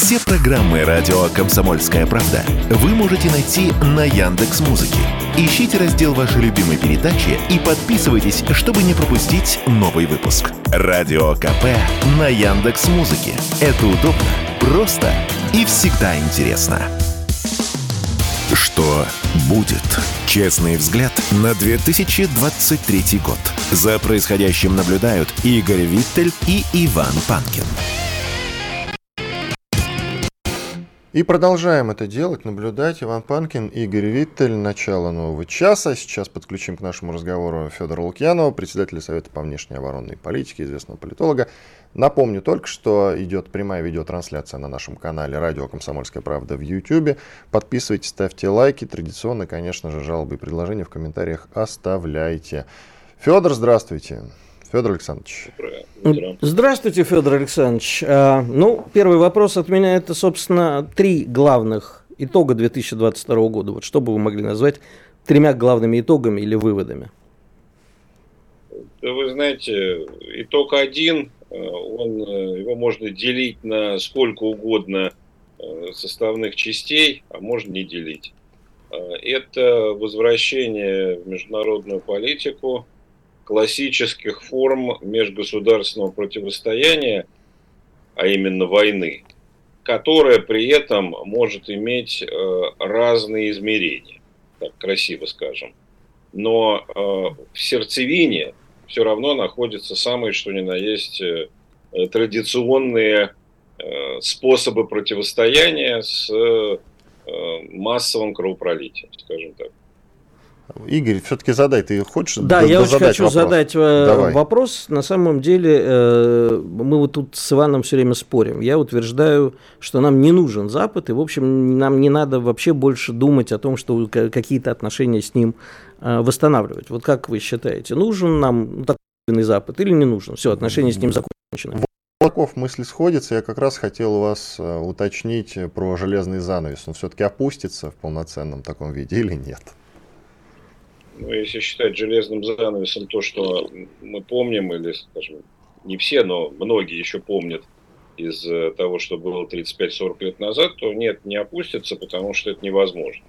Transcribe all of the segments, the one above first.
Все программы радио Комсомольская правда вы можете найти на Яндекс Музыке. Ищите раздел вашей любимой передачи и подписывайтесь, чтобы не пропустить новый выпуск. Радио КП на Яндекс Музыке. Это удобно, просто и всегда интересно. Что будет? Честный взгляд на 2023 год. За происходящим наблюдают Игорь Виттель и Иван Панкин. И продолжаем это делать, наблюдать. Иван Панкин, Игорь Виттель, начало нового часа. Сейчас подключим к нашему разговору Федора Лукьянова, председателя Совета по внешней оборонной политике, известного политолога. Напомню только, что идет прямая видеотрансляция на нашем канале «Радио Комсомольская правда» в YouTube. Подписывайтесь, ставьте лайки. Традиционно, конечно же, жалобы и предложения в комментариях оставляйте. Федор, здравствуйте. Федор Александрович. Здравствуйте, Федор Александрович. А, ну, первый вопрос от меня это, собственно, три главных итога 2022 года. Вот что бы вы могли назвать тремя главными итогами или выводами? Вы знаете, итог один, э, он, э, его можно делить на сколько угодно э, составных частей, а можно не делить. Это возвращение в международную политику классических форм межгосударственного противостояния, а именно войны, которая при этом может иметь э, разные измерения, так красиво скажем. Но э, в сердцевине все равно находятся самые, что ни на есть, э, традиционные способы противостояния с массовым кровопролитием, скажем так. Игорь, все-таки задай, ты хочешь Да, я очень хочу вопрос? задать э, Давай. вопрос. На самом деле, э, мы вот тут с Иваном все время спорим. Я утверждаю, что нам не нужен Запад, и, в общем, нам не надо вообще больше думать о том, что какие-то отношения с ним э, восстанавливать. Вот как вы считаете, нужен нам такой Запад или не нужен? Все, отношения с ним закончены. Волков мысли сходятся. Я как раз хотел у вас уточнить про железный занавес. Он все-таки опустится в полноценном таком виде или нет? Ну, если считать железным занавесом то, что мы помним, или, скажем, не все, но многие еще помнят из э, того, что было 35-40 лет назад, то нет, не опустится, потому что это невозможно.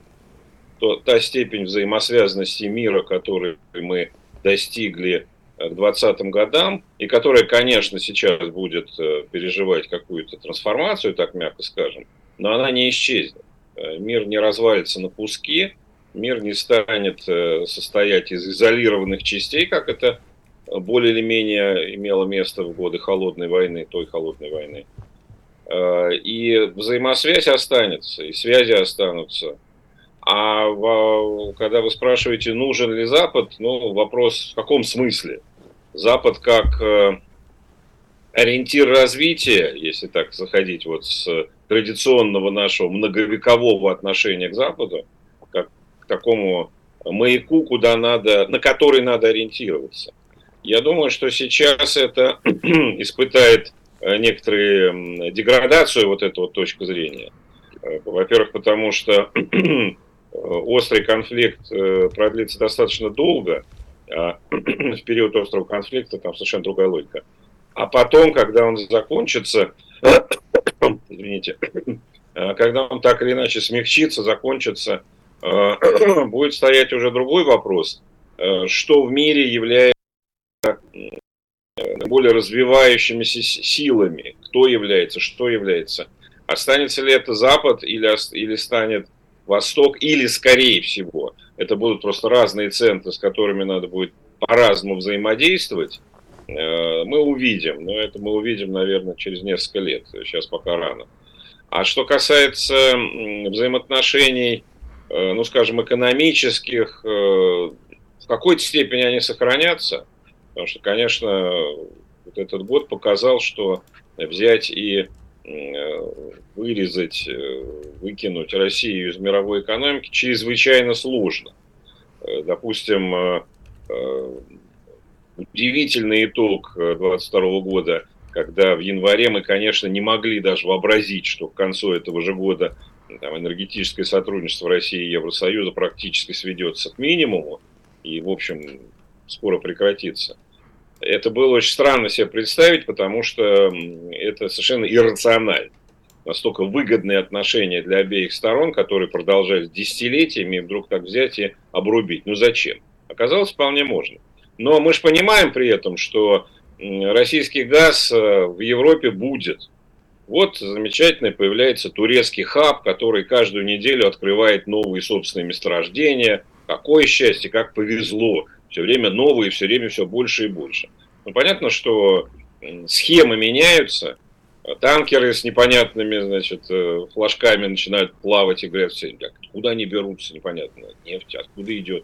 То, та степень взаимосвязанности мира, которой мы достигли к 20-м годам, и которая, конечно, сейчас будет э, переживать какую-то трансформацию, так мягко скажем, но она не исчезнет. Э, мир не развалится на куски, мир не станет э, состоять из изолированных частей, как это более или менее имело место в годы холодной войны, той холодной войны. Э, и взаимосвязь останется, и связи останутся. А когда вы спрашиваете, нужен ли Запад, ну, вопрос в каком смысле? Запад как э, ориентир развития, если так заходить вот с традиционного нашего многовекового отношения к Западу, такому маяку, куда надо, на который надо ориентироваться. Я думаю, что сейчас это испытает э, некоторые деградацию вот эту вот точку зрения. Э, во-первых, потому что острый конфликт э, продлится достаточно долго, а в период острого конфликта там совершенно другая логика. А потом, когда он закончится, извините, когда он так или иначе смягчится, закончится, Э, будет стоять уже другой вопрос, э, что в мире является э, более развивающимися силами, кто является, что является. Останется ли это Запад или, или станет Восток, или, скорее всего, это будут просто разные центры, с которыми надо будет по-разному взаимодействовать, мы увидим. Но это мы увидим, наверное, через несколько лет. Сейчас пока рано. А что касается взаимоотношений Э, ну, скажем, экономических, э, в какой-то степени они сохранятся, потому что, конечно, вот этот год показал, что взять и э, вырезать, выкинуть Россию из мировой экономики чрезвычайно сложно. Допустим, удивительный итог 2022 года, когда в январе мы, конечно, не могли даже вообразить, что к концу этого же года там, энергетическое сотрудничество России и Евросоюза практически сведется к минимуму и, в общем, скоро прекратится. Это было очень странно себе представить, потому что это совершенно иррационально. настолько выгодные отношения для обеих сторон, которые продолжались десятилетиями, вдруг так взять и обрубить. Ну зачем? Оказалось, вполне можно. Но мы же понимаем при этом, что российский газ э, в Европе будет. Вот замечательно появляется турецкий хаб, который каждую неделю открывает новые собственные месторождения. Какое счастье, как повезло. Все время новые, все время все больше и больше. Ну, понятно, что схемы меняются, танкеры с непонятными, значит, э, флажками начинают плавать и говорят, откуда они берутся, непонятно, нефть, откуда идет.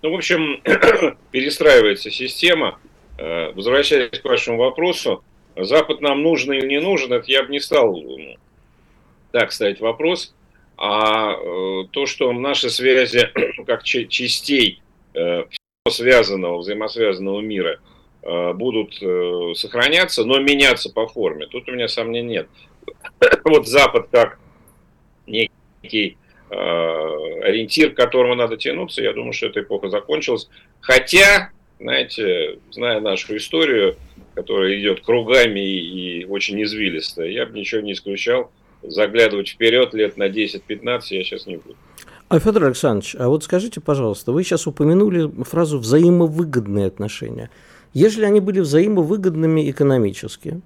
Ну, в общем, перестраивается система. Э, возвращаясь к вашему вопросу, Запад нам нужен или не нужен, это я бы не стал так ставить вопрос. А э, то, что наши связи, как частей связанного, взаимосвязанного мира – Э, будут э, сохраняться, но меняться по форме. Тут у меня сомнений нет. Вот Запад как некий э, ориентир, к которому надо тянуться, я думаю, что эта эпоха закончилась. Хотя, знаете, зная нашу историю, которая идет кругами и, и очень извилистая, я бы ничего не исключал. Заглядывать вперед лет на 10-15 я сейчас не буду. А, Федор Александрович, а вот скажите, пожалуйста, вы сейчас упомянули фразу «взаимовыгодные отношения». Если они были взаимовыгодными экономически,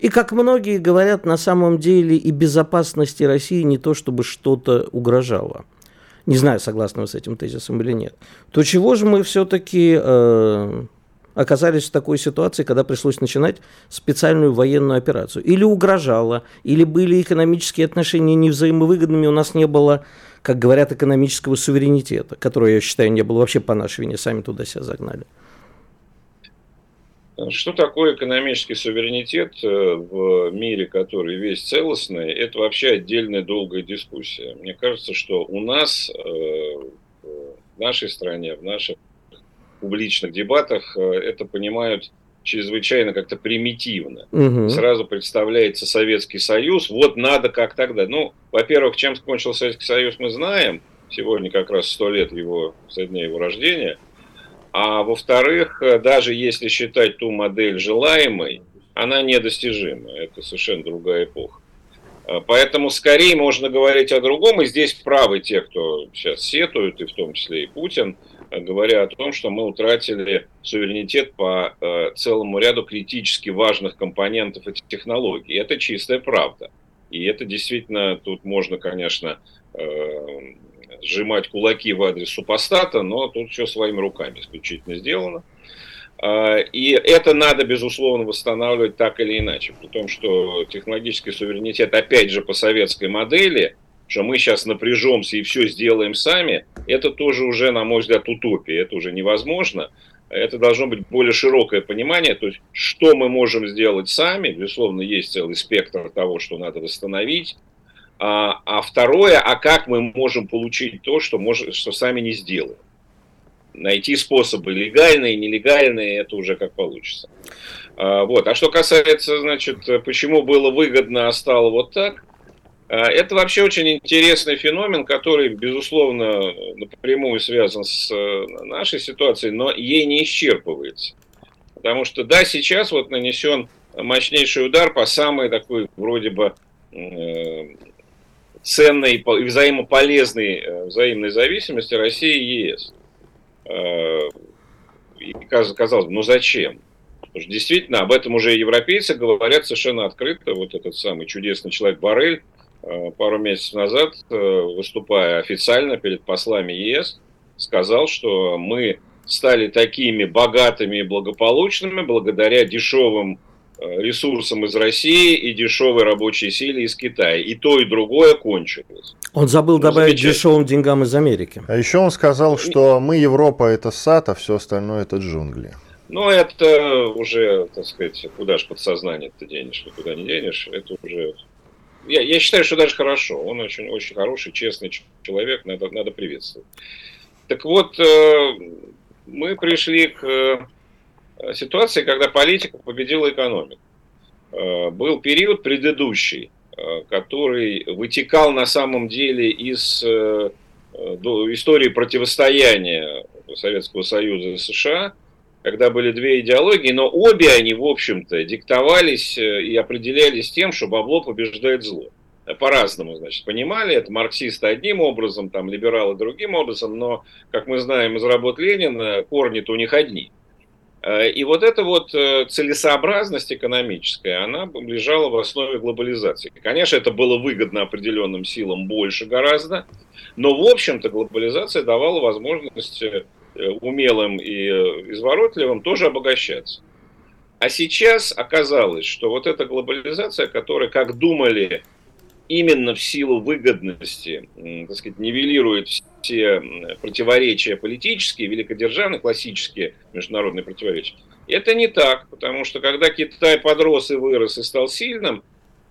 и, как многие говорят, на самом деле и безопасности России не то, чтобы что-то угрожало. Не знаю, согласны вы с этим тезисом или нет. То чего же мы все-таки э, оказались в такой ситуации, когда пришлось начинать специальную военную операцию? Или угрожало, или были экономические отношения невзаимовыгодными, у нас не было, как говорят, экономического суверенитета, которого, я считаю, не было вообще по нашей вине, сами туда себя загнали. Что такое экономический суверенитет э, в мире, который весь целостный, это вообще отдельная долгая дискуссия. Мне кажется, что у нас, э, в нашей стране, в наших публичных дебатах э, это понимают чрезвычайно как-то примитивно. Угу. Сразу представляется Советский Союз, вот надо как тогда. Ну, во-первых, чем кончился Советский Союз, мы знаем. Сегодня как раз сто лет его, со дня его рождения – а во-вторых, э, даже если считать ту модель желаемой, она недостижима. Это совершенно другая эпоха. Э, поэтому скорее можно говорить о другом, и здесь правы те, кто сейчас сетуют, и в том числе и Путин, говоря о том, что мы утратили суверенитет по целому ряду критически важных компонентов этих технологий. Это чистая правда. И это действительно, тут можно, конечно, сжимать кулаки в адрес супостата, но тут все своими руками исключительно сделано. А, и это надо, безусловно, восстанавливать так или иначе. При том, что технологический суверенитет, опять же, по советской модели, что мы сейчас напряжемся и все сделаем сами, это тоже уже, на мой взгляд, утопия. Это уже невозможно. Это должно быть более широкое понимание, то есть, что мы можем сделать сами. Безусловно, есть целый спектр того, что надо восстановить а, а второе, а как мы можем получить то, что, может, что сами не сделаем. Найти способы легальные, нелегальные, это уже как получится. А, вот. а что касается, значит, почему было выгодно, а стало вот так, это вообще очень интересный феномен, который, безусловно, напрямую связан с э, нашей ситуацией, но ей не исчерпывается. Потому что, да, сейчас вот нанесен мощнейший удар по самой такой, вроде бы, э, ценной и взаимополезной э, взаимной зависимости России и ЕС. Э, и казалось бы, ну зачем? Потому что действительно об этом уже европейцы говорят совершенно открыто. Вот этот самый чудесный человек Барель э, пару месяцев назад, выступая официально перед послами ЕС, сказал, что мы стали такими богатыми и благополучными благодаря дешевым Э, ресурсам из России и дешевой рабочей силе из Китая. И то, и другое кончилось. Он забыл ну, добавить дешевым деньгам из Америки. А еще он сказал, что мы Европа это сад, а все остальное это джунгли. Ну, это уже, так сказать, куда же подсознание ты денешь, никуда не денешь. Это уже... Я, я считаю, что даже хорошо. Он очень, очень хороший, честный человек, надо, надо приветствовать. Так вот, э, мы пришли к Э, ситуации, когда политика победила экономику. Э, был период предыдущий, который вытекал на самом деле из истории противостояния Советского Союза и США, когда были две идеологии, но обе они, в общем-то, диктовались и определялись тем, что бабло побеждает зло. по-разному, значит, понимали. Это марксисты одним образом, там, либералы другим образом, но, как мы знаем из работ Ленина, корни-то у них одни. Э, и вот эта вот э, целесообразность экономическая, она лежала в основе глобализации. Конечно, это было выгодно определенным силам больше гораздо, но, в общем-то, глобализация давала возможность э, умелым и изворотливым тоже обогащаться. А сейчас оказалось, что вот эта глобализация, которая, как думали, именно в силу выгодности, так сказать, нивелирует все противоречия политические, великодержавные, классические международные противоречия. Это не так, потому что когда Китай подрос и вырос и стал сильным,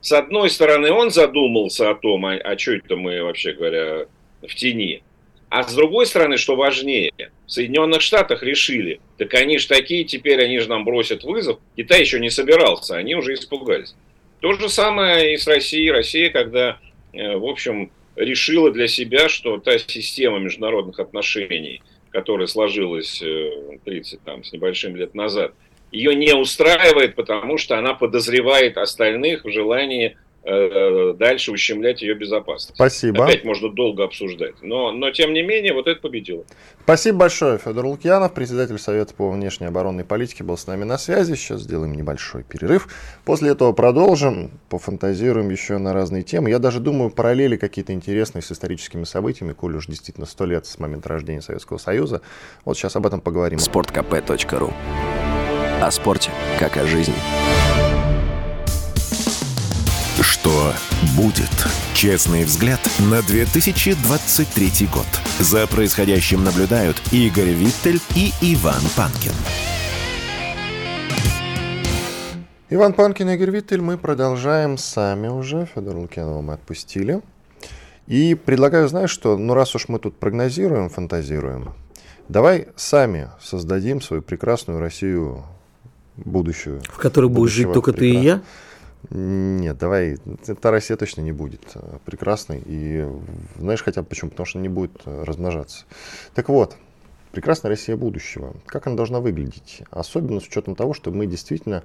с одной стороны, он задумался о том, а, а что это мы, вообще говоря, в тени. А с другой стороны, что важнее, в Соединенных Штатах решили, так они же такие, теперь они же нам бросят вызов. Китай еще не собирался, они уже испугались. То же самое и с Россией. Россия, когда, э, в общем, решила для себя, что та система международных отношений, которая сложилась 30 э, там, с небольшим лет назад, ее не устраивает, потому что она подозревает остальных в желании дальше ущемлять ее безопасность. Спасибо. Опять можно долго обсуждать. Но, но тем не менее, вот это победило. Спасибо большое. Федор Лукьянов, председатель Совета по внешней оборонной политике, был с нами на связи. Сейчас сделаем небольшой перерыв. После этого продолжим, пофантазируем еще на разные темы. Я даже думаю, параллели какие-то интересные с историческими событиями, коль уж действительно сто лет с момента рождения Советского Союза. Вот сейчас об этом поговорим. Спорткп.ру О спорте, как о жизни. Что будет? Честный взгляд на 2023 год. За происходящим наблюдают Игорь Виттель и Иван Панкин. Иван Панкин и Игорь Виттель, мы продолжаем сами уже. Федор Лукьянова мы отпустили. И предлагаю, знаешь что, ну раз уж мы тут прогнозируем, фантазируем, давай сами создадим свою прекрасную Россию будущую. В которой будешь жить только прекрас... ты и я? Нет, давай, эта Россия точно не будет э, прекрасной. И знаешь хотя бы почему? Потому что не будет э, размножаться. Так вот, прекрасная Россия будущего. Как она должна выглядеть? Особенно с учетом того, что мы действительно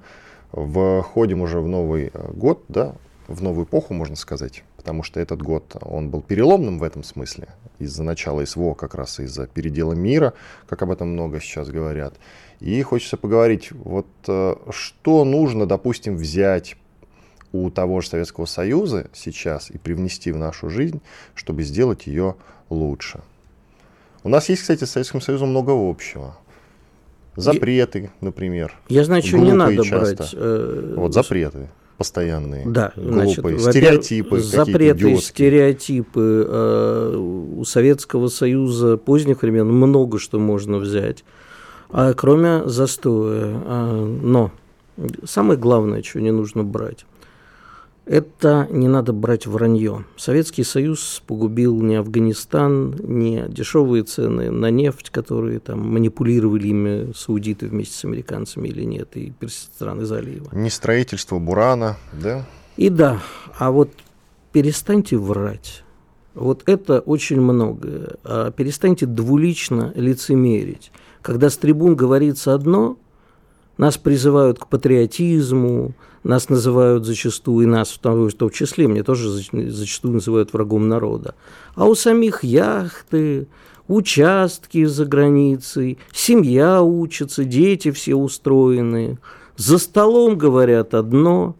входим уже в Новый э, год, да, в новую эпоху, можно сказать, потому что этот год, он был переломным в этом смысле, из-за начала СВО, как раз из-за передела мира, как об этом много сейчас говорят. И хочется поговорить, вот что нужно, допустим, взять, у того же Советского Союза сейчас и привнести в нашу жизнь, чтобы сделать ее лучше. У нас есть, кстати, с Советским Союзом много общего. Запреты, например. Я знаю, что не надо часто. брать. Э, вот запреты постоянные. Да, глупые. Значит, стереотипы. Запреты, идиотские. стереотипы. Э, у Советского Союза поздних времен много что можно взять. А кроме застоя. А, но самое главное, что не нужно брать, это не надо брать вранье. Советский Союз погубил не Афганистан, не дешевые цены на нефть, которые там манипулировали ими саудиты вместе с американцами или нет, и страны залива. Не строительство Бурана, да? И да, а вот перестаньте врать. Вот это очень многое. А перестаньте двулично лицемерить. Когда с трибун говорится одно, нас призывают к патриотизму, нас называют зачастую, и нас в том числе, мне тоже зачастую называют врагом народа. А у самих яхты, участки за границей, семья учится, дети все устроены. За столом говорят одно,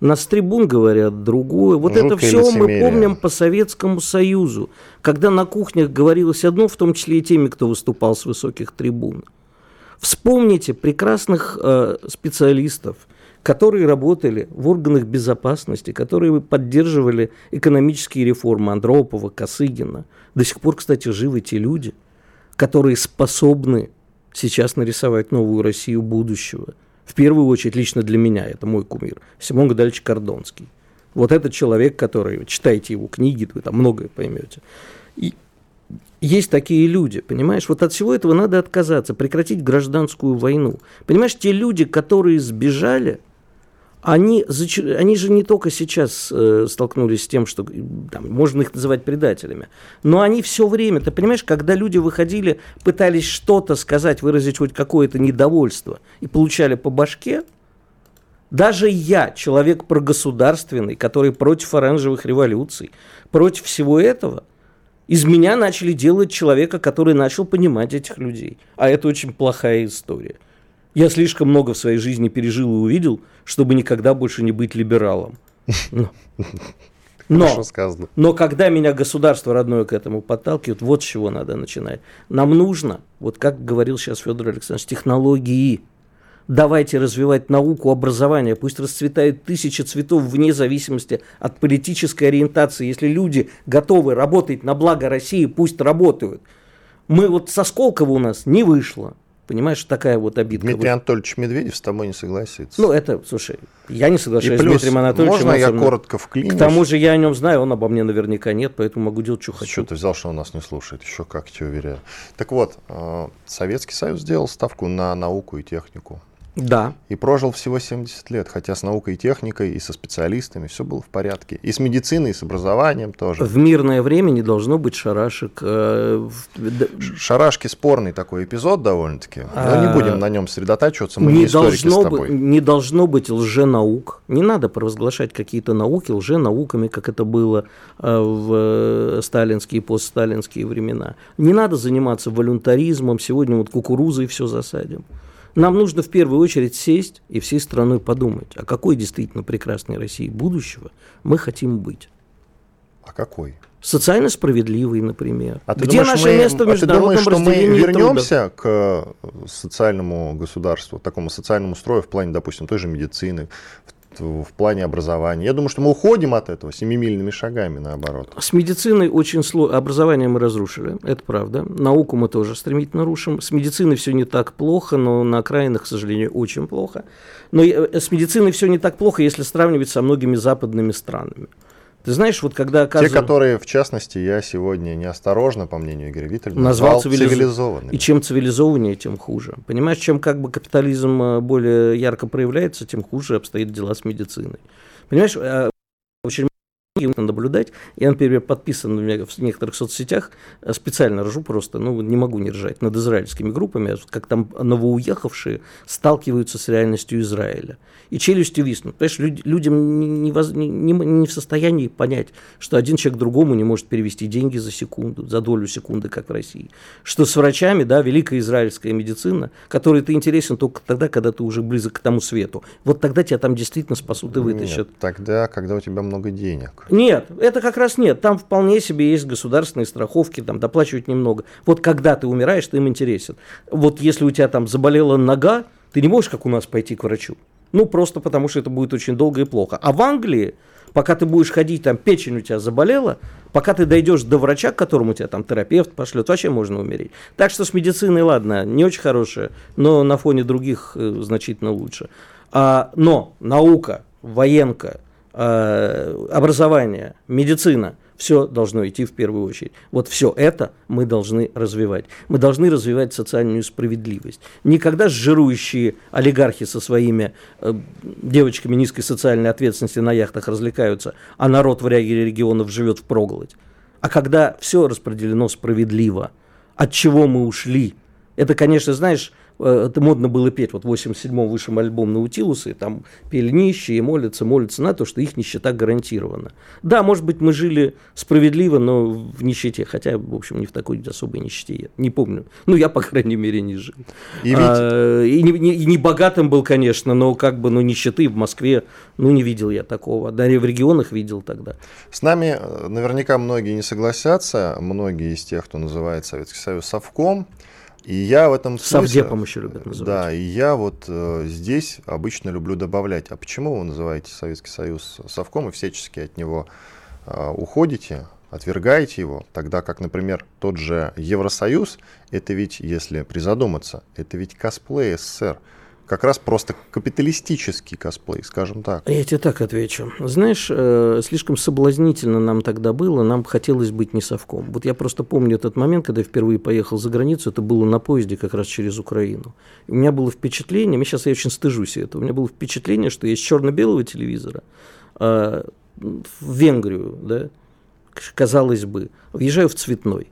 на трибун говорят другое. Вот Жуткое это все лицемерие. мы помним по Советскому Союзу, когда на кухнях говорилось одно, в том числе и теми, кто выступал с высоких трибун. Вспомните прекрасных э, специалистов, которые работали в органах безопасности, которые поддерживали экономические реформы Андропова, Косыгина. До сих пор, кстати, живы те люди, которые способны сейчас нарисовать новую Россию будущего. В первую очередь, лично для меня, это мой кумир, Симон Гадальевич Кордонский. Вот этот человек, который, читайте его книги, вы там многое поймете. И есть такие люди, понимаешь? Вот от всего этого надо отказаться, прекратить гражданскую войну. Понимаешь, те люди, которые сбежали, они, они же не только сейчас э, столкнулись с тем, что там, можно их называть предателями, но они все время, ты понимаешь, когда люди выходили, пытались что-то сказать, выразить хоть какое-то недовольство и получали по башке, Даже я, человек прогосударственный, который против оранжевых революций, против всего этого, из меня начали делать человека, который начал понимать этих людей. А это очень плохая история. Я слишком много в своей жизни пережил и увидел, чтобы никогда больше не быть либералом. Но, но, но когда меня государство родное к этому подталкивает, вот с чего надо начинать. Нам нужно, вот как говорил сейчас Федор Александрович, технологии. Давайте развивать науку, образование, пусть расцветают тысячи цветов вне зависимости от политической ориентации. Если люди готовы работать на благо России, пусть работают. Мы вот со Сколково у нас не вышло. Понимаешь, такая вот обидка. Дмитрий Анатольевич Медведев с тобой не согласится. Ну, это, слушай, я не соглашаюсь плюс, с Дмитрием Анатольевичем. Можно я коротко вклинюсь? К тому же я о нем знаю, он обо мне наверняка нет, поэтому могу делать, что хочу. Что ты взял, что он нас не слушает? Еще как, тебе уверяю. Так вот, э, Советский Союз сделал ставку на науку и технику. Да. И прожил всего 70 лет, хотя с наукой и техникой, и со специалистами все было в порядке. И с медициной, и с образованием тоже. В мирное время не должно быть шарашек. Э, Шарашки спорный такой эпизод довольно-таки. Но не а, будем на нем сосредотачиваться, мы не, не должно с тобой. Не должно быть лженаук. Не надо провозглашать какие-то науки лженауками, как это было э, в сталинские и постсталинские времена. Не надо заниматься волюнтаризмом. Сегодня вот кукурузой все засадим. Нам нужно в первую очередь сесть и всей страной подумать, а какой действительно прекрасной России будущего мы хотим быть. А какой? Социально справедливый, например. А Где думаешь, наше мы, место в международном а ты думаешь, что мы вернемся труда? к социальному государству, такому социальному строю в плане, допустим, той же медицины, в плане образования. Я думаю, что мы уходим от этого семимильными шагами, наоборот. С медициной очень сложно. Образование мы разрушили, это правда. Науку мы тоже стремительно рушим. С медициной все не так плохо, но на окраинах, к сожалению, очень плохо. Но э, с медициной все не так плохо, если сравнивать со многими западными странами. Ты знаешь, вот когда оказывается... Те, которые, в частности, я сегодня неосторожно, по мнению Игоря Виттельмана, назвал, назвал цивилиз... цивилизованными. И чем цивилизованнее, тем хуже. Понимаешь, чем как бы капитализм э, более ярко проявляется, тем хуже обстоят дела с медициной. Понимаешь, очень наблюдать. Я, например, подписан в некоторых соцсетях, э, специально ржу просто, ну, не могу не ржать, над израильскими группами, как там новоуехавшие сталкиваются с реальностью Израиля. И челюстью виснут. Понимаешь, люд, людям не, не, не, не в состоянии понять, что один человек другому не может перевести деньги за секунду, за долю секунды, как в России. Что с врачами, да, великая израильская медицина, которой ты интересен только тогда, когда ты уже близок к тому свету. Вот тогда тебя там действительно спасут и вытащат. Нет, тогда, когда у тебя много денег. Нет, это как раз нет. Там вполне себе есть государственные страховки, там доплачивают немного. Вот когда ты умираешь, ты им интересен. Вот если у тебя там заболела нога, ты не можешь, как у нас, пойти к врачу. Ну, просто потому что это будет очень долго и плохо. А в Англии, пока ты будешь ходить, там печень у тебя заболела, пока ты дойдешь до врача, к которому тебя там терапевт пошлет, вообще можно умереть. Так что с медициной, ладно, не очень хорошая, но на фоне других э, значительно лучше. А, но наука, военка, образование, медицина, все должно идти в первую очередь. Вот все это мы должны развивать. Мы должны развивать социальную справедливость. Никогда жирующие олигархи со своими э, девочками низкой социальной ответственности на яхтах развлекаются, а народ в ряде регионов живет в проголодь. А когда все распределено справедливо, от чего мы ушли, это, конечно, знаешь, Э, это модно было петь, вот в 87-м вышел альбом Наутилуса, и там пели нищие, молятся, молятся на то, что их нищета гарантирована. Да, может быть, мы жили справедливо, но в нищете, хотя, в общем, не в такой особой нищете, я не помню. Ну, я, по крайней мере, не жил. И, ведь... а, и, не, не, и не богатым был, конечно, но как бы, ну, нищеты в Москве, ну, не видел я такого. Да, и в регионах видел тогда. С нами э, наверняка многие не согласятся, многие из тех, кто называет Советский Союз совком, и я в этом смысле... Совдепом еще любят называть. Да, и я вот э, здесь обычно люблю добавлять, а почему вы называете Советский Союз совком и всячески от него э, уходите, отвергаете его, тогда как, например, тот же Евросоюз, это ведь, если призадуматься, это ведь косплей СССР как раз просто капиталистический косплей, скажем так. Я тебе так отвечу. Знаешь, э, слишком соблазнительно нам тогда было, нам хотелось быть не совком. Вот я просто помню этот момент, когда я впервые поехал за границу, это было на поезде как раз через Украину. И у меня было впечатление, сейчас я очень стыжусь этого, у меня было впечатление, что есть черно-белого телевизора э, в Венгрию, да, казалось бы, въезжаю в цветной.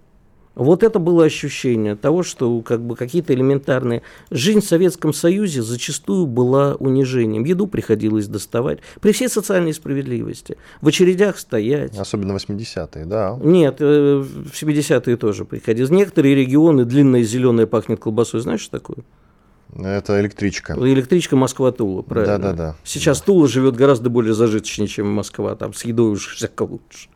Вот это было ощущение того, что как бы какие-то элементарные... Жизнь в Советском Союзе зачастую была унижением. Еду приходилось доставать. При всей социальной справедливости. В очередях стоять. Особенно 80-е, да. Нет, э, в 70-е тоже приходилось. Некоторые регионы длинная зеленая пахнет колбасой. Знаешь, что такое? Это электричка. Электричка Москва-Тула, правильно. Да, да, да. Сейчас Тула живет гораздо более зажиточнее, чем Москва. Там с едой уж всяко лучше.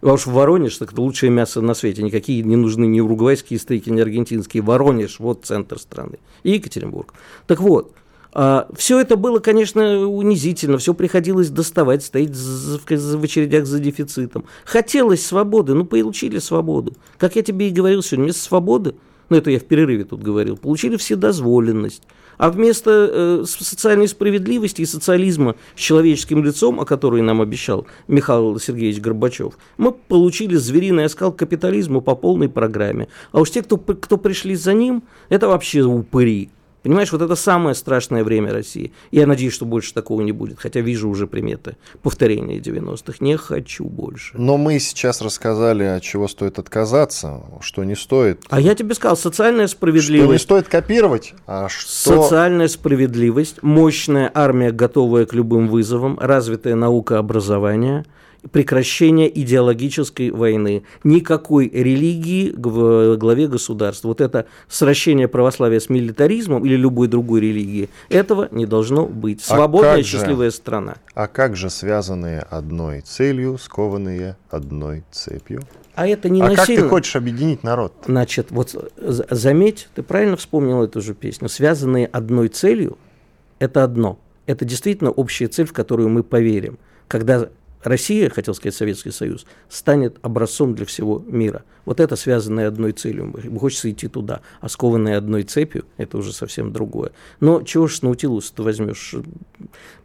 А уж Воронеж, так это лучшее мясо на свете. Никакие не нужны ни уругвайские стейки, ни аргентинские. Воронеж, вот центр страны. И Екатеринбург. Так вот, а, все это было, конечно, унизительно, все приходилось доставать, стоять в очередях за дефицитом. Хотелось свободы, ну, получили свободу. Как я тебе и говорил сегодня, вместо свободы ну это я в перерыве тут говорил, получили вседозволенность. А вместо э, социальной справедливости и социализма с человеческим лицом, о которой нам обещал Михаил Сергеевич Горбачев, мы получили звериный оскал капитализма по полной программе. А уж те, кто, кто пришли за ним, это вообще упыри. Понимаешь, вот это самое страшное время России. Я надеюсь, что больше такого не будет, хотя вижу уже приметы повторения 90-х. Не хочу больше. Но мы сейчас рассказали, от чего стоит отказаться, что не стоит. А я тебе сказал, социальная справедливость. Что не стоит копировать, а что... Социальная справедливость, мощная армия, готовая к любым вызовам, развитая наука образования – прекращение идеологической войны, никакой религии в главе государства. Вот это сращение православия с милитаризмом или любой другой религии, этого не должно быть. А Свободная, а счастливая же, страна. А как же связанные одной целью, скованные одной цепью? А это не а насильно. как ты хочешь объединить народ? Значит, вот заметь, ты правильно вспомнил эту же песню. Связанные одной целью – это одно. Это действительно общая цель, в которую мы поверим. Когда Россия, хотел сказать Советский Союз, станет образцом для всего мира. Вот это связанное одной целью. Хочется идти туда. А скованное одной цепью – это уже совсем другое. Но чего ж с наутилус ты возьмешь?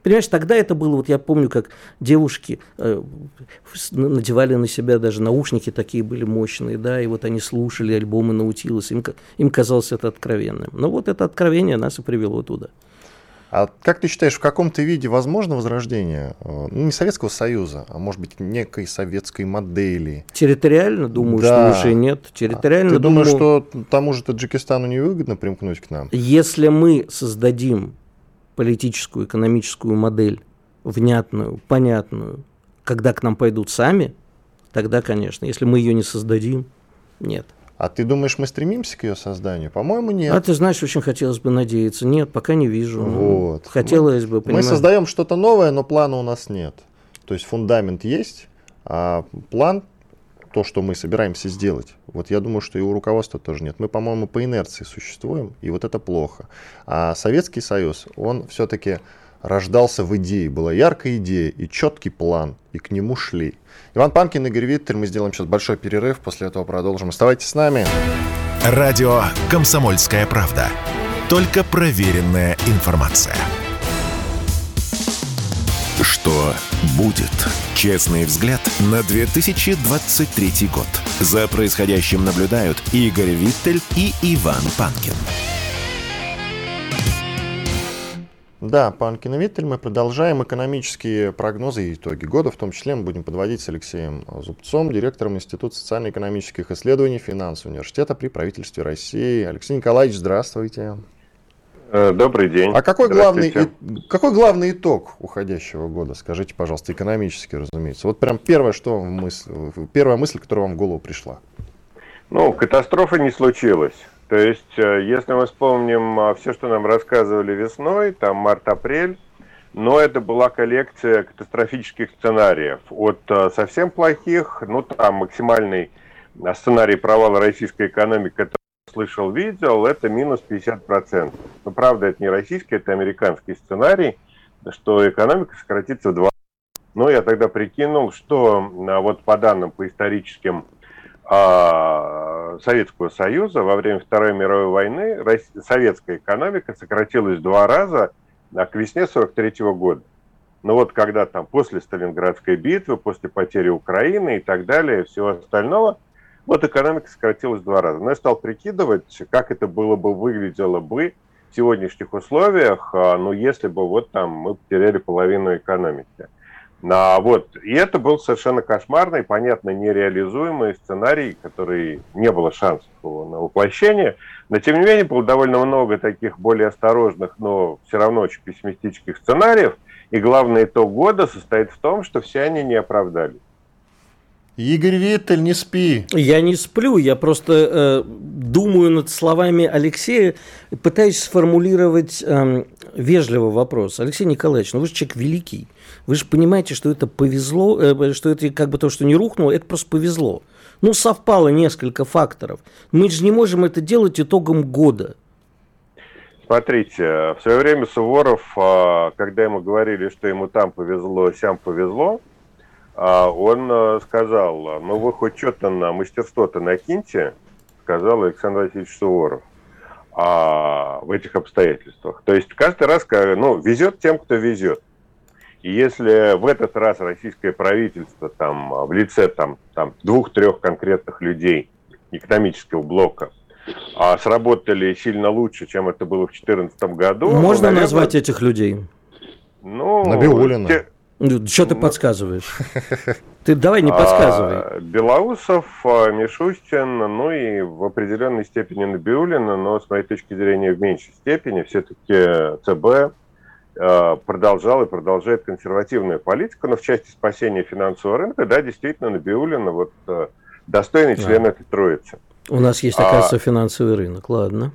Понимаешь, тогда это было, вот я помню, как девушки э, надевали на себя даже наушники такие были мощные, да, и вот они слушали альбомы Наутилуса, им, им казалось это откровенным. Но вот это откровение нас и привело туда. А как ты считаешь, в каком-то виде возможно возрождение э, ну, не Советского Союза, а может быть некой советской модели? Территориально, думаю, да. что уже нет. Территориально, ты думаю, думаешь, что тому же Таджикистану невыгодно примкнуть к нам? Если мы создадим политическую, экономическую модель, внятную, понятную, когда к нам пойдут сами, тогда, конечно. Если мы ее не создадим, нет. А ты думаешь, мы стремимся к ее созданию? По-моему, нет. А ты знаешь, очень хотелось бы надеяться. Нет, пока не вижу. Вот. Хотелось мы, бы. Понимаешь? Мы создаем что-то новое, но плана у нас нет. То есть фундамент есть, а план то, что мы собираемся сделать. Вот я думаю, что и у руководства тоже нет. Мы, по-моему, по инерции существуем, и вот это плохо. А Советский Союз, он все-таки рождался в идее. Была яркая идея и четкий план, и к нему шли. Иван Панкин, Игорь Виттель. Мы сделаем сейчас большой перерыв, после этого продолжим. Оставайтесь с нами. Радио «Комсомольская правда». Только проверенная информация. Что будет? Честный взгляд на 2023 год. За происходящим наблюдают Игорь Виттель и Иван Панкин. Да, Панкин и Виттель, мы продолжаем экономические прогнозы и итоги года, в том числе мы будем подводить с Алексеем Зубцом, директором Института социально-экономических исследований финансового университета при правительстве России. Алексей Николаевич, здравствуйте. Э, добрый день. А какой главный, какой главный итог уходящего года? Скажите, пожалуйста, экономически, разумеется. Вот прям первое, что мысль, первая мысль, которая вам в голову пришла. Ну, катастрофы не случилось. То есть, э, если мы вспомним а, все, что нам рассказывали весной, там март-апрель, но это была коллекция катастрофических сценариев. От э, совсем плохих, ну там максимальный сценарий провала российской экономики, который слышал, видел, это минус 50%. Но правда, это не российский, это американский сценарий, что экономика сократится в два но я тогда прикинул, что вот по данным, по историческим Советского Союза во время Второй мировой войны советская экономика сократилась два раза к весне 43 года. Но вот когда там после Сталинградской битвы, после потери Украины и так далее, всего остального, вот экономика сократилась два раза. Но я стал прикидывать, как это было бы, выглядело бы в сегодняшних условиях, а, ну, если бы вот там мы потеряли половину экономики. А, вот. И это был совершенно кошмарный, понятно, нереализуемый сценарий, который не было шансов на воплощение. Но, тем не менее, было довольно много таких более осторожных, но все равно очень пессимистических сценариев. И главный итог года состоит в том, что все они не оправдались. Игорь Виттель, не спи. Я не сплю, я просто э, думаю над словами Алексея, пытаюсь сформулировать э, вежливый вопрос. Алексей Николаевич, ну вы же человек великий. Вы же понимаете, что это повезло, э, что это как бы то, что не рухнуло, это просто повезло. Ну, совпало несколько факторов. Мы же не можем это делать итогом года. Смотрите, в свое время Суворов, а, когда ему говорили, что ему там повезло, сям повезло, он э, сказал, ну вы хоть что-то на мастерство-то накиньте, сказал Александр Васильевич Суворов а, в этих обстоятельствах. То есть каждый раз, ну, везет тем, кто везет. И если в этот раз российское правительство там, в лице там, там, двух-трех конкретных людей экономического блока а, сработали сильно лучше, чем это было в 2014 году. Можно ну, наверное, назвать этих людей? Ну, Набиулина. Те, что ты подсказываешь? Ты давай не подсказывай. А, Белоусов, а, Мишустин, ну и в определенной степени Набиулина, но с моей точки зрения в меньшей степени. Все-таки ЦБ а, продолжал и продолжает консервативную политику, но в части спасения финансового рынка, да, действительно, Набиулина вот достойный член этой троицы. У нас есть, оказывается, а... финансовый рынок, ладно.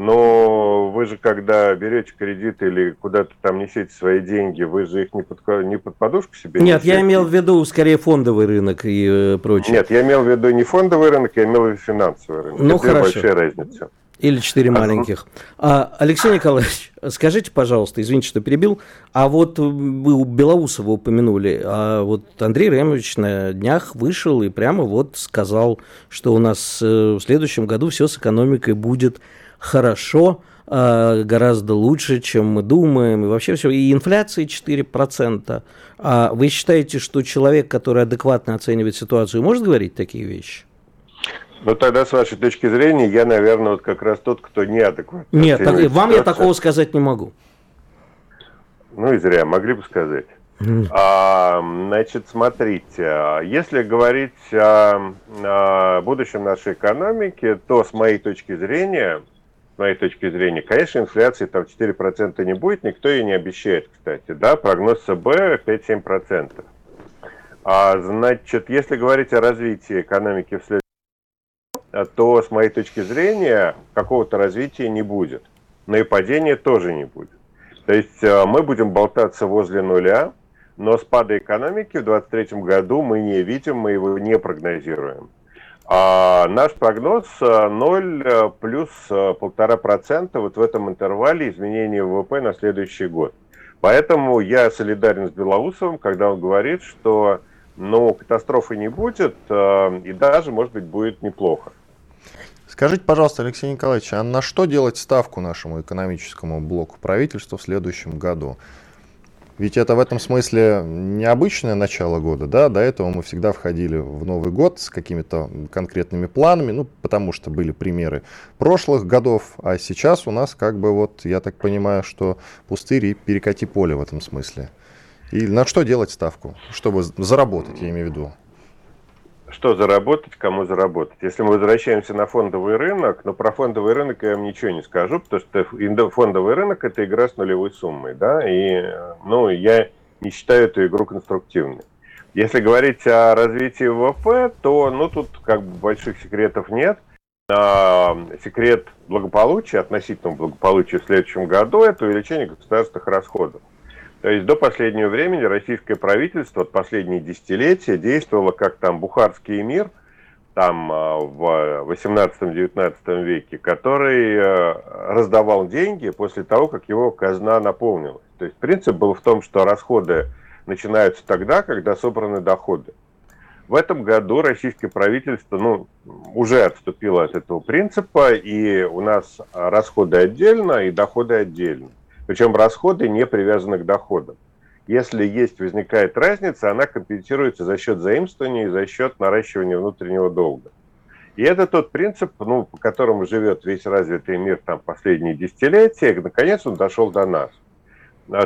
Но вы же, когда берете кредит или куда-то там несете свои деньги, вы же их не под, не под подушку себе Нет, несете. я имел в виду скорее фондовый рынок и э, прочее. Нет, я имел в виду не фондовый рынок, я имел в виду финансовый рынок. Ну, Это хорошо. большая разница. Или четыре маленьких. А, Алексей Николаевич, скажите, пожалуйста, извините, что перебил, а вот вы у Белоусова упомянули, а вот Андрей Ремович на днях вышел и прямо вот сказал, что у нас э, в следующем году все с экономикой будет хорошо, а, гораздо лучше, чем мы думаем, и вообще все. И инфляция 4%. А вы считаете, что человек, который адекватно оценивает ситуацию, может говорить такие вещи? Ну тогда, с вашей точки зрения, я, наверное, вот как раз тот, кто неадекватно. Нет, так, вам ситуацию. я такого сказать не могу. Ну и зря, могли бы сказать. А, значит, смотрите, если говорить о, о будущем нашей экономики, то с моей точки зрения, моей точки зрения, конечно, инфляции там 4% не будет, никто ее не обещает, кстати, да, прогноз ЦБ 5-7%. А, значит, если говорить о развитии экономики в следующем то, с моей точки зрения, какого-то развития не будет. Но и падения тоже не будет. То есть э, мы будем болтаться возле нуля, но спада экономики в 2023 году мы не видим, мы его не прогнозируем. А наш прогноз 0 э, э, плюс э, полтора процента вот в этом интервале изменения ВВП на следующий год. Поэтому я солидарен с Белоусовым, когда он говорит, что ну, катастрофы не будет, и даже, может быть, будет неплохо. Скажите, пожалуйста, Алексей Николаевич, а на что делать ставку нашему экономическому блоку правительства в следующем году? Ведь это в этом смысле необычное начало года, да, до этого мы всегда входили в Новый год с какими-то конкретными планами, ну, потому что были примеры прошлых годов, а сейчас у нас как бы вот, я так понимаю, что пустырь и перекати поле в этом смысле. И на что делать ставку, чтобы заработать, я имею в виду? Что заработать, кому заработать. Если мы возвращаемся на фондовый рынок, но про фондовый рынок я вам ничего не скажу, потому что фондовый рынок – это игра с нулевой суммой, да, и, ну, я не считаю эту игру конструктивной. Если говорить о развитии ВВП, то, ну, тут как бы больших секретов нет. А, секрет благополучия, относительного благополучия в следующем году – это увеличение государственных расходов. То есть до последнего времени российское правительство, от последние десятилетия, действовало как там бухарский мир, там а, в 18-19 веке, который э, раздавал деньги после того, как его казна наполнилась. То есть принцип был в том, что расходы начинаются тогда, когда собраны доходы. В этом году российское правительство ну, уже отступило от этого принципа, и у нас расходы отдельно и доходы отдельно. Причем расходы не привязаны к доходам. Если есть, возникает разница, она компенсируется за счет заимствования и за счет наращивания внутреннего долга. И это тот принцип, ну, по которому живет весь развитый мир там, последние десятилетия, и наконец он дошел до нас.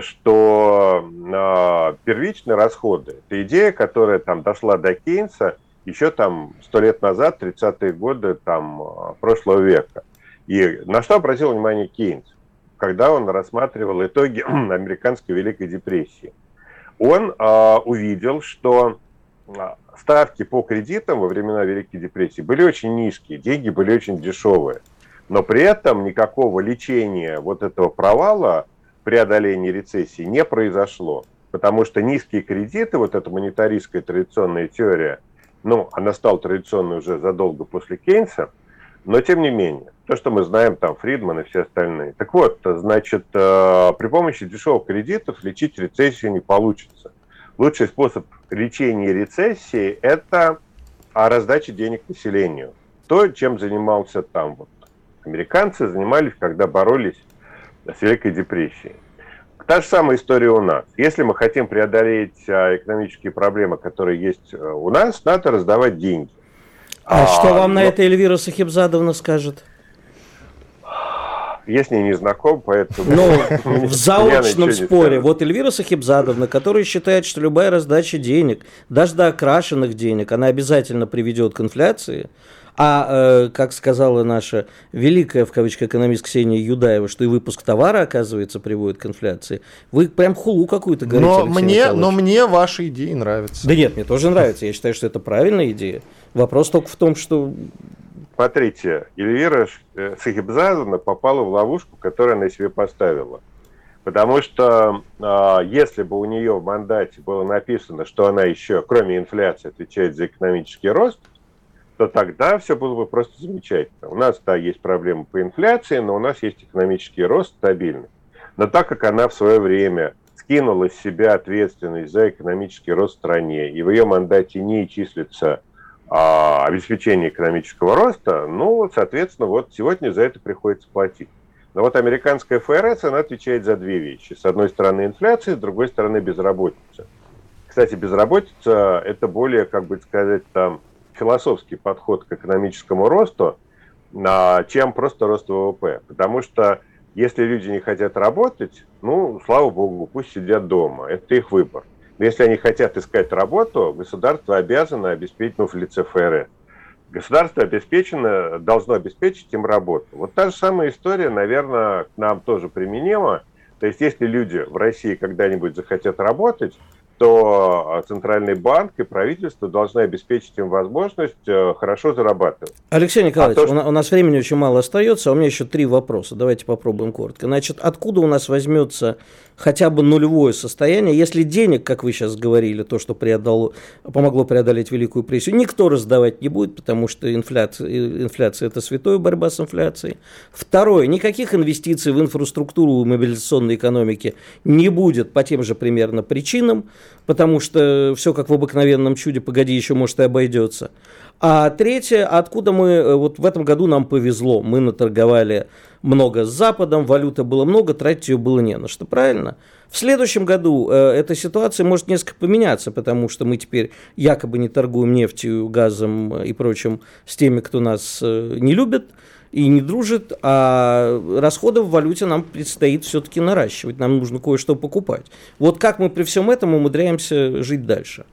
что э, первичные расходы – это идея, которая там дошла до Кейнса еще там сто лет назад, 30-е годы там, прошлого века. И на что обратил внимание Кейнс, когда он рассматривал итоги американской Великой депрессии? Он э, увидел, что ставки по кредитам во времена Великой депрессии были очень низкие, деньги были очень дешевые. Но при этом никакого лечения вот этого провала, преодоления рецессии не произошло. Потому что низкие кредиты, вот эта монетаристская традиционная теория, ну, она стала традиционной уже задолго после Кейнса, но тем не менее, то, что мы знаем, там, Фридман и все остальные. Так вот, значит, э, при помощи дешевых кредитов лечить рецессию не получится. Лучший способ лечения рецессии – это раздача денег населению. То, чем занимался там вот американцы, занимались, когда боролись с Великой депрессией. Та же самая история у нас. Если мы хотим преодолеть а, экономические проблемы, которые есть э, у нас, надо раздавать деньги. А, а что вам но... на это Эльвира Сахибзадовна скажет? Я с ней не знаком, поэтому... Ну, в заочном споре. Вот Эльвира Сахибзадовна, которая считает, что любая раздача денег, даже до окрашенных денег, она обязательно приведет к инфляции. А, э, как сказала наша великая, в кавычках, экономист Ксения Юдаева, что и выпуск товара, оказывается, приводит к инфляции, вы прям хулу какую-то говорите, но мне, но мне ваши идеи нравятся. Да нет, мне тоже нравится. Я считаю, что это правильная идея. Вопрос только в том, что Смотрите, Эльвира э, Сахибзадовна попала в ловушку, которую она себе поставила. Потому что э, если бы у нее в мандате было написано, что она еще, кроме инфляции, отвечает за экономический рост, то тогда все было бы просто замечательно. У нас, да, есть проблемы по инфляции, но у нас есть экономический рост стабильный. Но так как она в свое время скинула с себя ответственность за экономический рост в стране, и в ее мандате не числится обеспечения экономического роста, ну, соответственно, вот сегодня за это приходится платить. Но вот американская ФРС, она отвечает за две вещи. С одной стороны инфляция, с другой стороны безработица. Кстати, безработица – это более, как бы сказать, там, философский подход к экономическому росту, а, чем просто рост ВВП. Потому что если люди не хотят работать, ну, слава богу, пусть сидят дома. Это их выбор. Если они хотят искать работу, государство обязано обеспечить, ну, в лице ФРС. Государство обеспечено, должно обеспечить им работу. Вот та же самая история, наверное, к нам тоже применима. То есть, если люди в России когда-нибудь захотят работать, то э, Центральный банк и правительство должны обеспечить им возможность э, хорошо зарабатывать. Алексей а Николаевич, а то, что... у нас времени очень мало остается, а у меня еще три вопроса. Давайте попробуем коротко. Значит, откуда у нас возьмется хотя бы нулевое состояние, если денег, как вы сейчас говорили, то, что преодоло, помогло преодолеть великую прессию, никто раздавать не будет, потому что инфляция, инфляция – это святое борьба с инфляцией. Второе, никаких инвестиций в инфраструктуру и мобилизационной экономики не будет по тем же примерно причинам потому что все как в обыкновенном чуде, погоди, еще может и обойдется. А третье, откуда мы, э, вот в этом году нам повезло, мы наторговали много с Западом, валюты было много, тратить ее было не на что, правильно? В следующем году э, эта ситуация может несколько поменяться, потому что мы теперь якобы не торгуем нефтью, газом и прочим с теми, кто нас э, не любит и не дружит, а расходы в валюте нам предстоит все-таки наращивать, нам нужно кое-что покупать. Вот как мы при всем этом умудряемся жить дальше?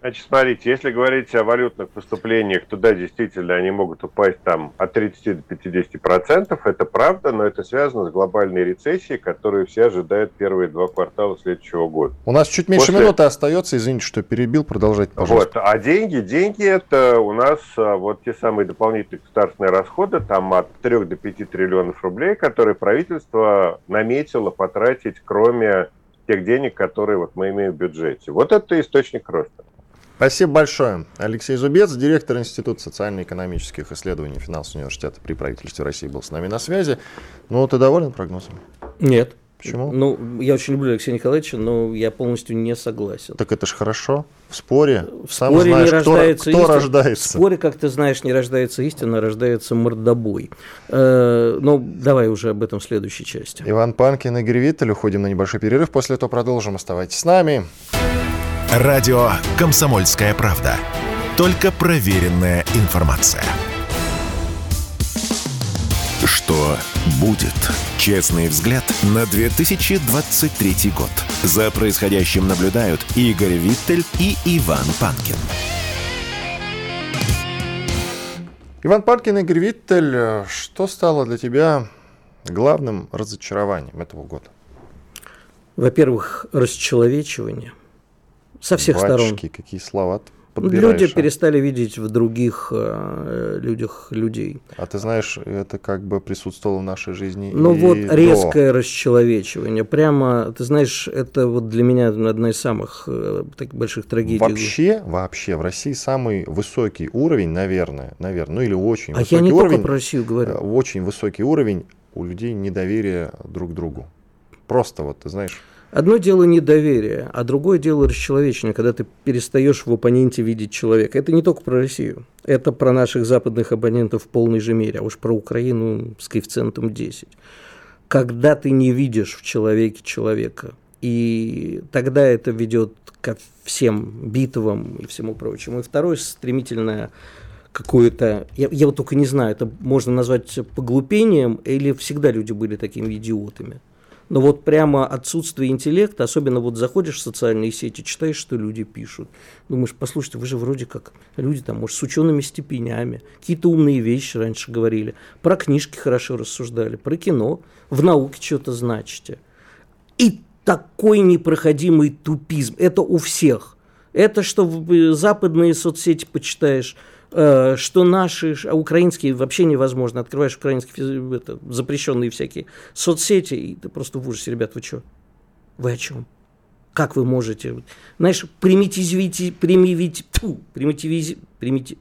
Значит, смотрите, если говорить о валютных поступлениях, то да, действительно, они могут упасть там от 30 до 50 процентов, это правда, но это связано с глобальной рецессией, которую все ожидают первые два квартала следующего года. У нас чуть меньше После... минуты остается, извините, что перебил, продолжайте, пожалуйста. Вот, а деньги, деньги это у нас а, вот те самые дополнительные государственные расходы, там от 3 до 5 триллионов рублей, которые правительство наметило потратить, кроме тех денег, которые вот мы имеем в бюджете. Вот это источник роста. Спасибо большое. Алексей Зубец, директор Института социально-экономических исследований финансового университета при правительстве России, был с нами на связи. Ну, ты доволен прогнозом? Нет. Почему? Ну, я очень люблю Алексея Николаевича, но я полностью не согласен. Так это же хорошо. В споре. В Сам споре знаешь, не рождается кто, кто рождается. В споре, как ты знаешь, не рождается истина, а рождается мордобой. Э, ну, давай уже об этом в следующей части. Иван Панкин, Игорь Виттель. Уходим на небольшой перерыв. После этого продолжим. Оставайтесь с нами. Радио «Комсомольская правда». Только проверенная информация. Что будет честный взгляд на 2023 год. За происходящим наблюдают Игорь Виттель и Иван Панкин. Иван Панкин, Игорь Виттель, что стало для тебя главным разочарованием этого года? Во-первых, расчеловечивание со всех Батюшки, сторон. какие слова Люди а? перестали видеть в других э, людях людей. А ты знаешь, это как бы присутствовало в нашей жизни. Ну вот резкое расчеловечивание. Прямо, ты знаешь, это вот для меня одна из самых э, таких больших трагедий. Вообще, вообще в России самый высокий уровень, наверное, наверное, ну или очень а высокий я не уровень. Только про Россию говорю. Э, очень высокий уровень у людей недоверия друг к другу. Просто вот, ты знаешь. Одно дело недоверие, а другое дело расчеловечение, когда ты перестаешь в оппоненте видеть человека. Это не только про Россию, это про наших западных оппонентов в полной же мере, а уж про Украину с коэффициентом 10. Когда ты не видишь в человеке человека, и тогда это ведет ко всем битвам и всему прочему. И второе стремительное какое-то, я, я вот только не знаю, это можно назвать поглупением, или всегда люди были такими идиотами но вот прямо отсутствие интеллекта, особенно вот заходишь в социальные сети, читаешь, что люди пишут. Думаешь, послушайте, вы же вроде как люди там, может, с учеными степенями, какие-то умные вещи раньше говорили, про книжки хорошо рассуждали, про кино, в науке что-то значите. И такой непроходимый тупизм, это у всех. Это что в западные соцсети почитаешь, Э, что наши, а украинские вообще невозможно. Открываешь украинские это, запрещенные всякие соцсети, и ты просто в ужасе, ребят, вы что? Вы о чем? Как вы можете? Знаешь, примитивизить, примитивить, примитивизить, примитив,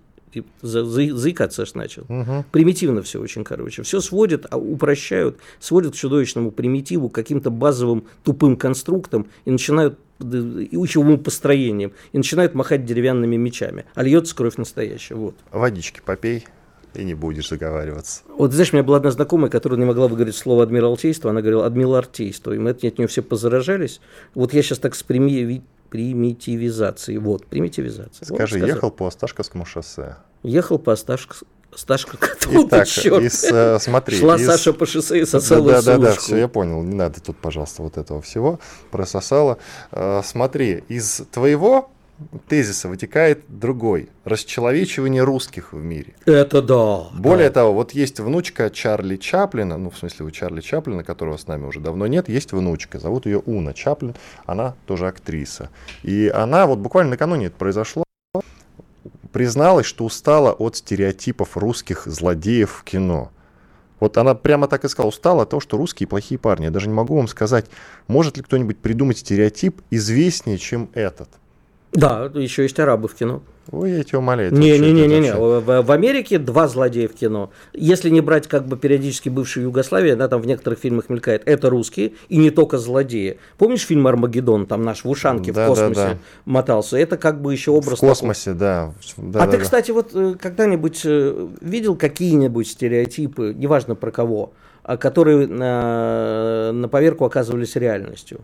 за, за, заикаться аж начал. Угу. Примитивно все очень, короче. Все сводят, а упрощают, сводят к чудовищному примитиву, каким-то базовым тупым конструктам и начинают и учевым построением, и начинают махать деревянными мечами, а льется кровь настоящая. Вот. Водички попей, и не будешь заговариваться. Вот, знаешь, у меня была одна знакомая, которая не могла выговорить слово адмиралтейство, она говорила адмиралтейство, и мы от нее все позаражались. Вот я сейчас так с прими примитивизации. Вот, примитивизация. Скажи, вот, ехал по Осташковскому шоссе? Ехал по Осташковскому Сташка Итак, из, э, смотри, Шла из... Саша по шоссе и сосала Да, да, да, все, я понял. Не надо тут, пожалуйста, вот этого всего. Прососала. Э, смотри, из твоего тезиса вытекает другой. Расчеловечивание русских в мире. Это да. Более да. того, вот есть внучка Чарли Чаплина, ну, в смысле, у Чарли Чаплина, которого с нами уже давно нет, есть внучка, зовут ее Уна Чаплин, она тоже актриса. И она, вот буквально накануне это произошло, призналась, что устала от стереотипов русских злодеев в кино. Вот она прямо так и сказала, устала от того, что русские плохие парни. Я даже не могу вам сказать, может ли кто-нибудь придумать стереотип известнее, чем этот. Да, еще есть арабы в кино. Ой, я тебя умоляю. Не-не-не-не. В, в Америке два злодея в кино. Если не брать как бы периодически бывшую Югославию, она там в некоторых фильмах мелькает. Это русские и не только злодеи. Помнишь фильм «Армагеддон»? Там наш в ушанке да, в космосе да, да. мотался. Это как бы еще образ... В космосе, такой. да. да. А да, ты, да. кстати, вот э, когда-нибудь э, видел какие-нибудь стереотипы, неважно про кого, а которые на, на поверку оказывались реальностью?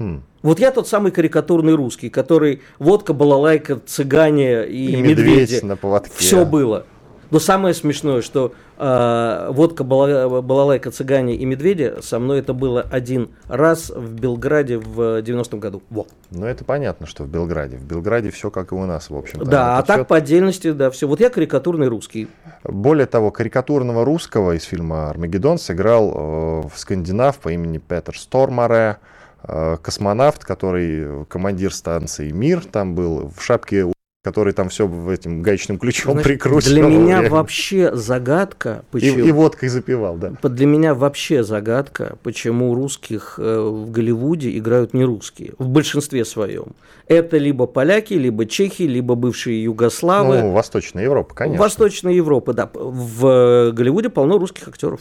Хм. Вот я тот самый карикатурный русский, который водка, балалайка, цыгане и, и медведи. на поводке. Все было. Но самое смешное, что э, водка, балалайка, цыгане и медведи со мной это было один раз в Белграде в 90-м году. Во. Ну, это понятно, что в Белграде. В Белграде все как и у нас, в общем-то. Да, это а все... так по отдельности, да, все. Вот я карикатурный русский. Более того, карикатурного русского из фильма «Армагеддон» сыграл э, в скандинав по имени Петер Стормаре. Э, космонавт, который командир станции «Мир», там был в шапке который там все этим гаечным ключом Значит, прикручивал. Для меня вообще загадка, почему... И, и водкой запивал, да. Для меня вообще загадка, почему русских э, в Голливуде играют не русские, в большинстве своем. Это либо поляки, либо чехи, либо бывшие югославы. Ну, Восточная Европа, конечно. Восточная Европа, да. В Голливуде полно русских актеров.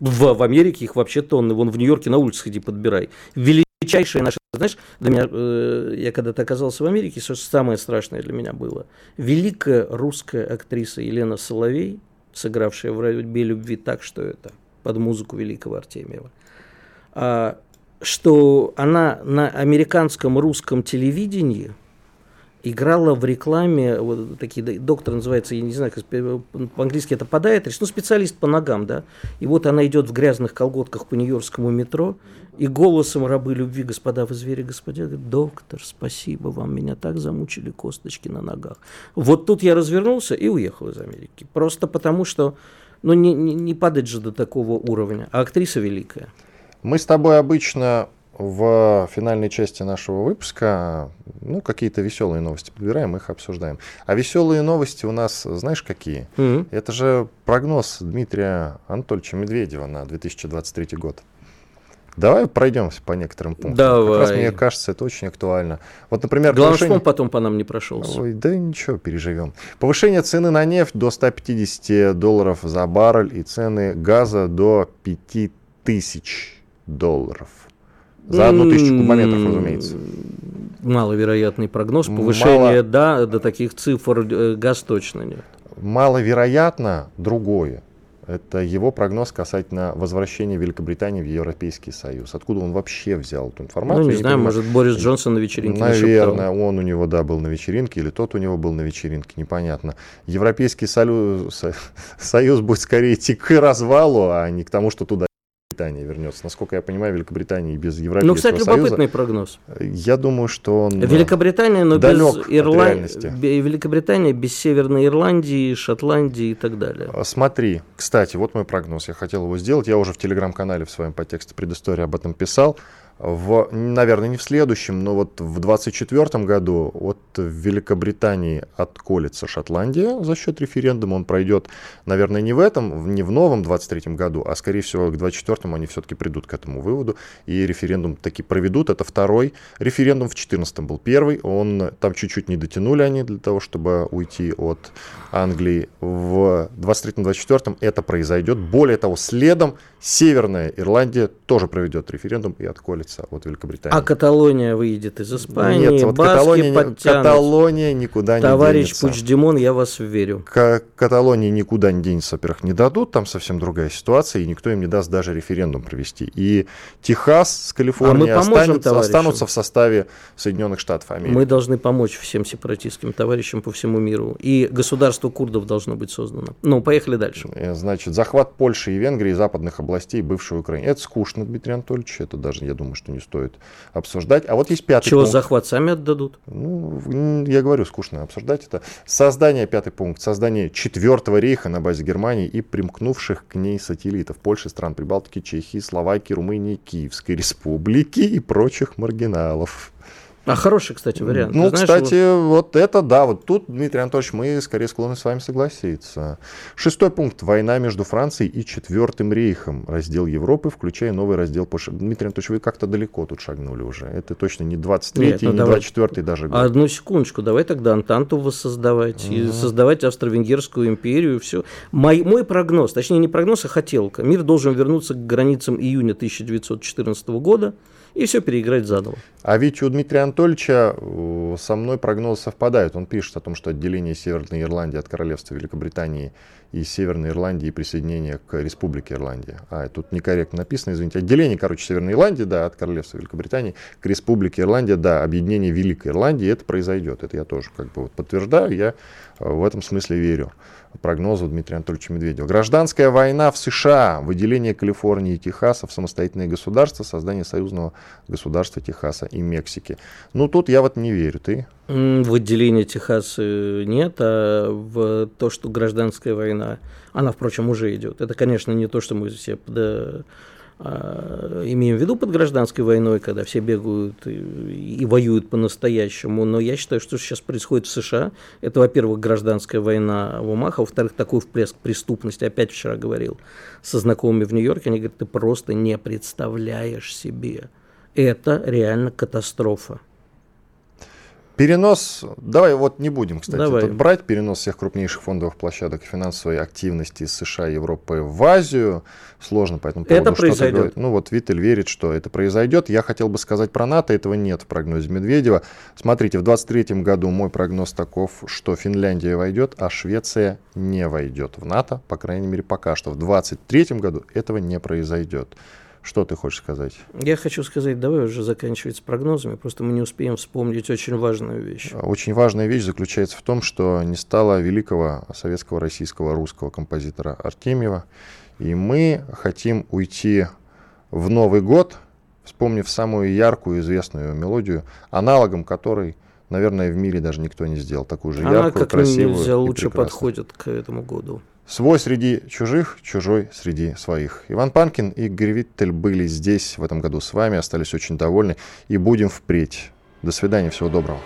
В, в Америке их вообще тонны. Вон в Нью-Йорке на улице ходи, подбирай. Величайшие наши, знаешь, для меня, э, я когда-то оказался в Америке, что самое страшное для меня было. Великая русская актриса Елена Соловей, сыгравшая в «Рабе любви» так, что это под музыку великого Артемьева, а, что она на американском русском телевидении играла в рекламе, вот такие, доктор называется, я не знаю, как по-английски это подает, ну, специалист по ногам, да, и вот она идет в грязных колготках по Нью-Йоркскому метро, и голосом рабы любви, господа вы звери, господи, говорит, доктор, спасибо вам, меня так замучили косточки на ногах. Вот тут я развернулся и уехал из Америки, просто потому что, ну, не, не, не падать же до такого уровня, а актриса великая. Мы с тобой обычно в финальной части нашего выпуска ну, какие-то веселые новости подбираем, их обсуждаем. А веселые новости у нас, знаешь, какие? Mm-hmm. Это же прогноз Дмитрия Анатольевича Медведева на 2023 год. Давай пройдемся по некоторым пунктам. Давай. Как раз мне кажется, это очень актуально. Вот, например, Главное, повышение... потом по нам не прошелся. Ой, да ничего, переживем. Повышение цены на нефть до 150 долларов за баррель и цены газа до 5000 долларов. За одну тысячу кубометров, разумеется. Маловероятный прогноз. Повышение, Мало... да, до таких цифр э, газ точно нет. Маловероятно другое. Это его прогноз касательно возвращения Великобритании в Европейский Союз. Откуда он вообще взял эту информацию? Ну, не, знаю, понимаю. может, Борис Джонсон на вечеринке Наверное, он у него, да, был на вечеринке, или тот у него был на вечеринке, непонятно. Европейский Союз, Союз будет скорее идти к развалу, а не к тому, что туда Великобритания вернется. Насколько я понимаю, Великобритания без Европейского Ну, кстати, любопытный прогноз. Я думаю, что он Великобритания, но без Ирландии. Великобритания без Северной Ирландии, Шотландии и так далее. А, смотри, кстати, вот мой прогноз. Я хотел его сделать. Я уже в телеграм-канале в своем подтексте предыстории об этом писал в, наверное, не в следующем, но вот в 2024 году от Великобритании отколется Шотландия за счет референдума. Он пройдет, наверное, не в этом, не в новом 23 году, а, скорее всего, к 24 они все-таки придут к этому выводу и референдум таки проведут. Это второй референдум, в 2014 был первый. Он, там чуть-чуть не дотянули они для того, чтобы уйти от Англии. В 23-24 это произойдет. Более того, следом Северная Ирландия тоже проведет референдум и отколется от Великобритании. А Каталония выйдет из Испании, Нет, вот Каталония, Каталония никуда Товарищ не денется. Товарищ Пучдемон, я вас верю. К Каталонии никуда не денется, во-первых, не дадут, там совсем другая ситуация, и никто им не даст даже референдум провести. И Техас с Калифорнией а останется, останутся в составе Соединенных Штатов Америки. Мы должны помочь всем сепаратистским товарищам по всему миру. И государство курдов должно быть создано. Ну, поехали дальше. Э, значит, захват Польши и Венгрии, западных областей бывшей Украины. Это скучно, Дмитрий Анатольевич, это даже, я думаю, что не стоит обсуждать. А вот есть пятый Чего пункт. захват сами отдадут? Ну, я говорю, скучно обсуждать это. Создание, пятый пункт, создание четвертого рейха на базе Германии и примкнувших к ней сателлитов Польши, стран Прибалтики, Чехии, Словакии, Румынии, Киевской республики и прочих маргиналов. А хороший, кстати, вариант. Ну, знаешь, кстати, вот... вот это, да, вот тут, Дмитрий Анатольевич, мы скорее склонны с вами согласиться. Шестой пункт. Война между Францией и Четвертым рейхом. Раздел Европы, включая новый раздел Польши. Дмитрий Анатольевич, вы как-то далеко тут шагнули уже. Это точно не 23-й, Нет, ну, не давай... 24-й даже год. Одну секундочку, давай тогда Антанту воссоздавать, mm-hmm. и создавать Австро-Венгерскую империю, все. Мой, мой прогноз, точнее не прогноз, а хотелка. Мир должен вернуться к границам июня 1914 года и все переиграть заново. А ведь у Дмитрия Анатольевича э, со мной прогнозы совпадают. Он пишет о том, что отделение Северной Ирландии от Королевства Великобритании и Северной Ирландии и присоединение к Республике Ирландия. А, тут некорректно написано, извините. Отделение, короче, Северной Ирландии, да, от Королевства Великобритании к Республике Ирландия, да, объединение Великой Ирландии, это произойдет. Это я тоже как бы вот подтверждаю, я э, в этом смысле верю прогнозу Дмитрия Анатольевича Медведева. Гражданская война в США, выделение Калифорнии и Техаса в самостоятельные государства, создание союзного государства Техаса и Мексики. Ну, тут я вот не верю. Ты? В отделение Техаса нет, а в то, что гражданская война, она, впрочем, уже идет. Это, конечно, не то, что мы все да, а, имеем в виду под гражданской войной, когда все бегают и, и воюют по-настоящему, но я считаю, что сейчас происходит в США, это, во-первых, гражданская война в умах, а во-вторых, такой всплеск преступности, опять вчера говорил со знакомыми в Нью-Йорке, они говорят, ты просто не представляешь себе, это реально катастрофа. Перенос, давай вот не будем, кстати, давай. Тут брать перенос всех крупнейших фондовых площадок и финансовой активности из США и Европы в Азию. Сложно по этому поводу это произойдет. Говорить. Ну вот Виттель верит, что это произойдет. Я хотел бы сказать про НАТО, этого нет в прогнозе Медведева. Смотрите, в 2023 году мой прогноз таков, что Финляндия войдет, а Швеция не войдет в НАТО, по крайней мере пока что. В 2023 году этого не произойдет. Что ты хочешь сказать? Я хочу сказать, давай уже заканчивать с прогнозами, просто мы не успеем вспомнить очень важную вещь. А, очень важная вещь заключается в том, что не стало великого советского, российского, русского композитора Артемьева, и мы хотим уйти в Новый год, вспомнив самую яркую известную мелодию, аналогом которой, наверное, в мире даже никто не сделал такую же Она яркую, как красивую нельзя лучше подходит к этому году. Свой среди чужих, чужой среди своих. Иван Панкин и Игорь были здесь в этом году с вами, остались очень довольны и будем впредь. До свидания, всего доброго.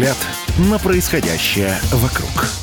Взгляд на происходящее вокруг.